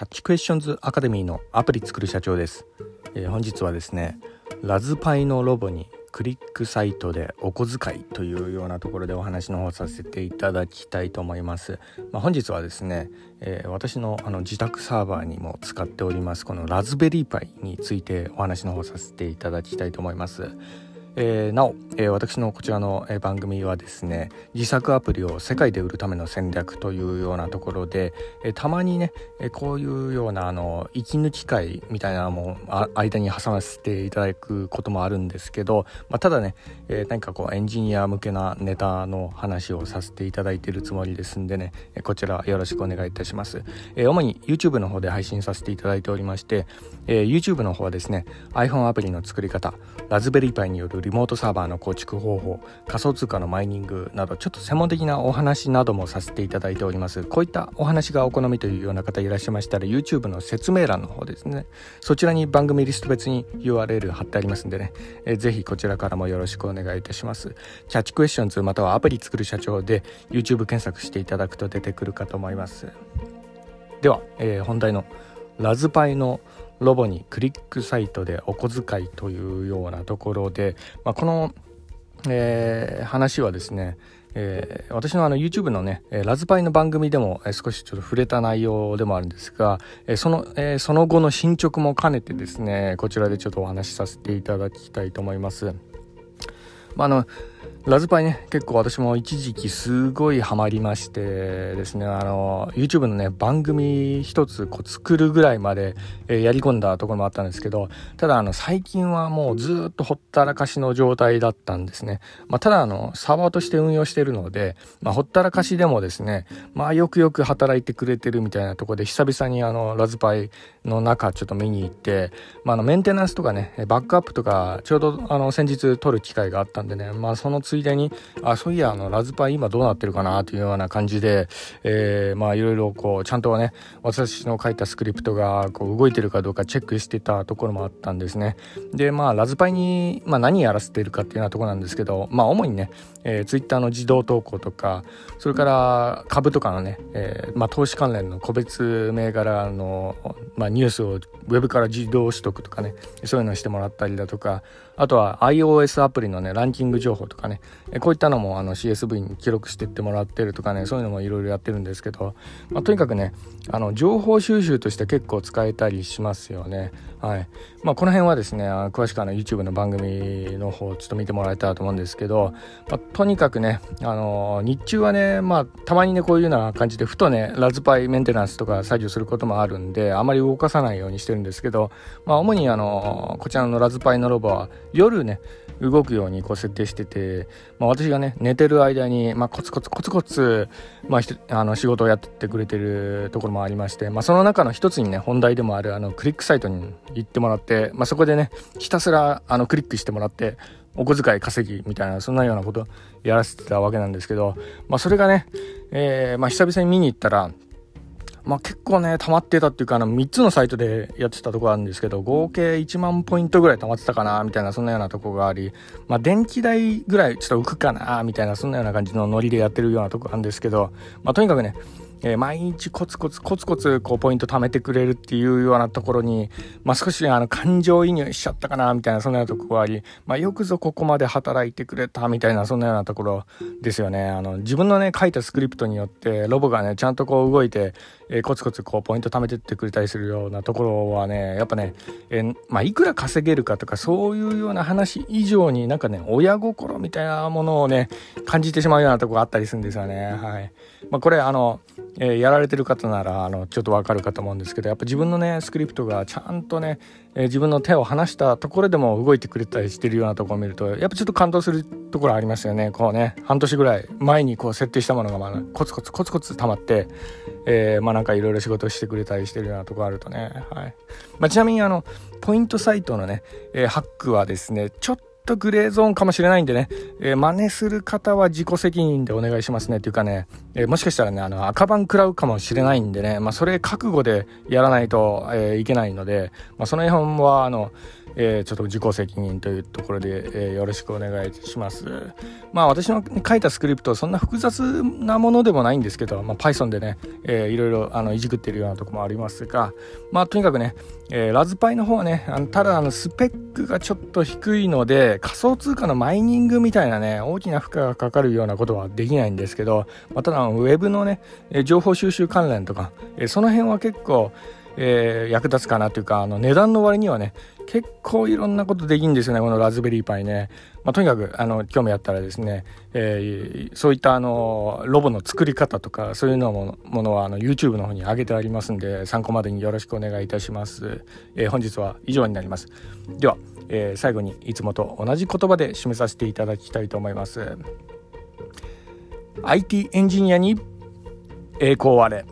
キャッチクエスチョンズアカデミーのアプリ作る社長です、えー、本日はですねラズパイのロボにクリックサイトでお小遣いというようなところでお話の方させていただきたいと思います、まあ、本日はですね、えー、私のあの自宅サーバーにも使っておりますこのラズベリーパイについてお話の方させていただきたいと思います。えー、なお、えー、私のこちらの、番組はですね自作アプリを世界で売るための戦略というようなところで、えたまにね、えこういうようなあの息抜き会みたいなのも間に挟ませていただくこともあるんですけど、まあ、ただね、え何かこうエンジニア向けなネタの話をさせていただいているつもりですんでねこちらよろしくお願いいたします、え主に YouTube の方で配信させていただいておりまして、え YouTube の方はですね iPhone アプリの作り方ラズベリーパイによるリモートサーバーの構築方法仮想通貨のマイニングなどちょっと専門的なお話などもさせていただいております。こういったお話がお好みというような方いらっしゃいましたら YouTube の説明欄の方ですね。そちらに番組リスト別に URL 貼ってありますんでね、えー、ぜひこちらからもよろしくお願いいたします。キャッチクエスチョンズまたはアプリ作る社長で YouTube 検索していただくと出てくるかと思います。では、えー、本題のラズパイのロボにクリックサイトでお小遣いというようなところで、まあ、この、えー、話はですねえー、私のあの YouTube のね、ラズパイの番組でも少しちょっと触れた内容でもあるんですが、その、えー、その後の進捗も兼ねてですね、こちらでちょっとお話しさせていただきたいと思います。まあ、あの、ラズパイね、結構私も一時期すごいハマりましてですね、あの、YouTube のね、番組一つこう作るぐらいまで、えー、やり込んだところもあったんですけど、ただあの、最近はもうずっとほったらかしの状態だったんですね。まあ、ただあの、サーバーとして運用してるので、まあ、ほったらかしでもですね、まあ、よくよく働いてくれてるみたいなところで、久々にあの、ラズパイの中ちょっと見に行って、まあ、あの、メンテナンスとかね、バックアップとか、ちょうどあの、先日撮る機会があったんでね、まあ、そのついでに、あ、そういや、あの、ラズパイ今どうなってるかなというような感じで、えー、まあ、いろいろこう、ちゃんとね、私の書いたスクリプトがこう動いてるかどうかチェックしてたところもあったんですね。で、まあ、ラズパイに、まあ、何やらせてるかっていうようなところなんですけど、まあ、主にね、えー、ツイッターの自動投稿とか、それから株とかのね、えー、まあ、投資関連の個別銘柄の、まあ、ニュースをウェブから自動取得とかね、そういうのをしてもらったりだとか、あとは iOS アプリのね、ランキング情報とかね、えこういったのもあの CSV に記録してってもらってるとかね、そういうのもいろいろやってるんですけど、まあ、とにかくね、あの、情報収集として結構使えたりしますよね。はい。まあ、この辺はですね、詳しくあの YouTube の番組の方ちょっと見てもらえたらと思うんですけど、まあ、とにかくね、あの日中はね、まあ、たまにね、こういうような感じで、ふとね、ラズパイメンテナンスとか作業することもあるんで、あまり動かさないようにしてるんですけど、まあ、主にあのこちらのラズパイのロボは、夜ね、動くようにこう設定してて、まあ、私がね、寝てる間に、まあ、コツコツコツコツ、まあ、あの仕事をやってくれてるところもありまして、まあ、その中の一つにね、本題でもあるあのクリックサイトに行ってもらって、まあ、そこでね、ひたすらあのクリックしてもらって、お小遣い稼ぎみたいな、そんなようなことやらせてたわけなんですけど、まあ、それがね、えー、まあ、久々に見に行ったら、まあ、結構ね、溜まってたっていうか、あの、3つのサイトでやってたとこあるんですけど、合計1万ポイントぐらい溜まってたかな、みたいな、そんなようなとこがあり、まあ、電気代ぐらいちょっと浮くかな、みたいな、そんなような感じのノリでやってるようなとこあるんですけど、まあ、とにかくね、えー、毎日コツコツコツコツこうポイント貯めてくれるっていうようなところに、まあ、少しあの感情移入しちゃったかなみたいなそんなようなとこがあり、まあ、よくぞここまで働いてくれたみたいなそんなようなところですよね。あの自分のね書いたスクリプトによってロボがねちゃんとこう動いて、えー、コツコツこうポイント貯めてってくれたりするようなところはねやっぱね、えー、まあ、いくら稼げるかとかそういうような話以上になんかね親心みたいなものをね感じてしまうようなとこがあったりするんですよね。はい。まあ、これあのえー、やられてる方ならあのちょっとわかるかと思うんですけどやっぱ自分のねスクリプトがちゃんとね、えー、自分の手を離したところでも動いてくれたりしてるようなとこを見るとやっぱちょっと感動するところありますよね。こうね半年ぐらい前にこう設定したものがまあコツコツコツコツ溜まって、えー、まあなんかいろいろ仕事してくれたりしてるようなとこあるとね。はい、まあ、ちなみにあのポイントサイトのね、え、ハックはですねちょっととグレーゾーンかもしれないんでね、えー、真似する方は自己責任でお願いしますねっていうかね、えー、もしかしたらね、あの、赤番食らうかもしれないんでね、まあ、それ覚悟でやらないと、えー、いけないので、まあ、その辺は、あの、えー、ちょっと自己責任というところで、えー、よろしくお願いします。まあ私の書いたスクリプトそんな複雑なものでもないんですけど、まあ、Python でね、えー、いろいろあのいじくってるようなとこもありますが、まあとにかくね、えー、ラズパイの方はね、あのただあのスペックがちょっと低いので仮想通貨のマイニングみたいなね、大きな負荷がかかるようなことはできないんですけど、まあ、ただウェブのね、情報収集関連とか、えー、その辺は結構、えー、役立つかなというかあの値段の割にはね結構いろんなことできるんですよねこのラズベリーパイね、まあ、とにかくあの興味あったらですね、えー、そういったあのロボの作り方とかそういうのもものはあの YouTube の方に上げてありますんで参考までによろしくお願いいたします、えー、本日は以上になります。では、えー、最後にいつもと同じ言葉で締めさせていただきたいと思います。IT エンジニアに栄光あれ。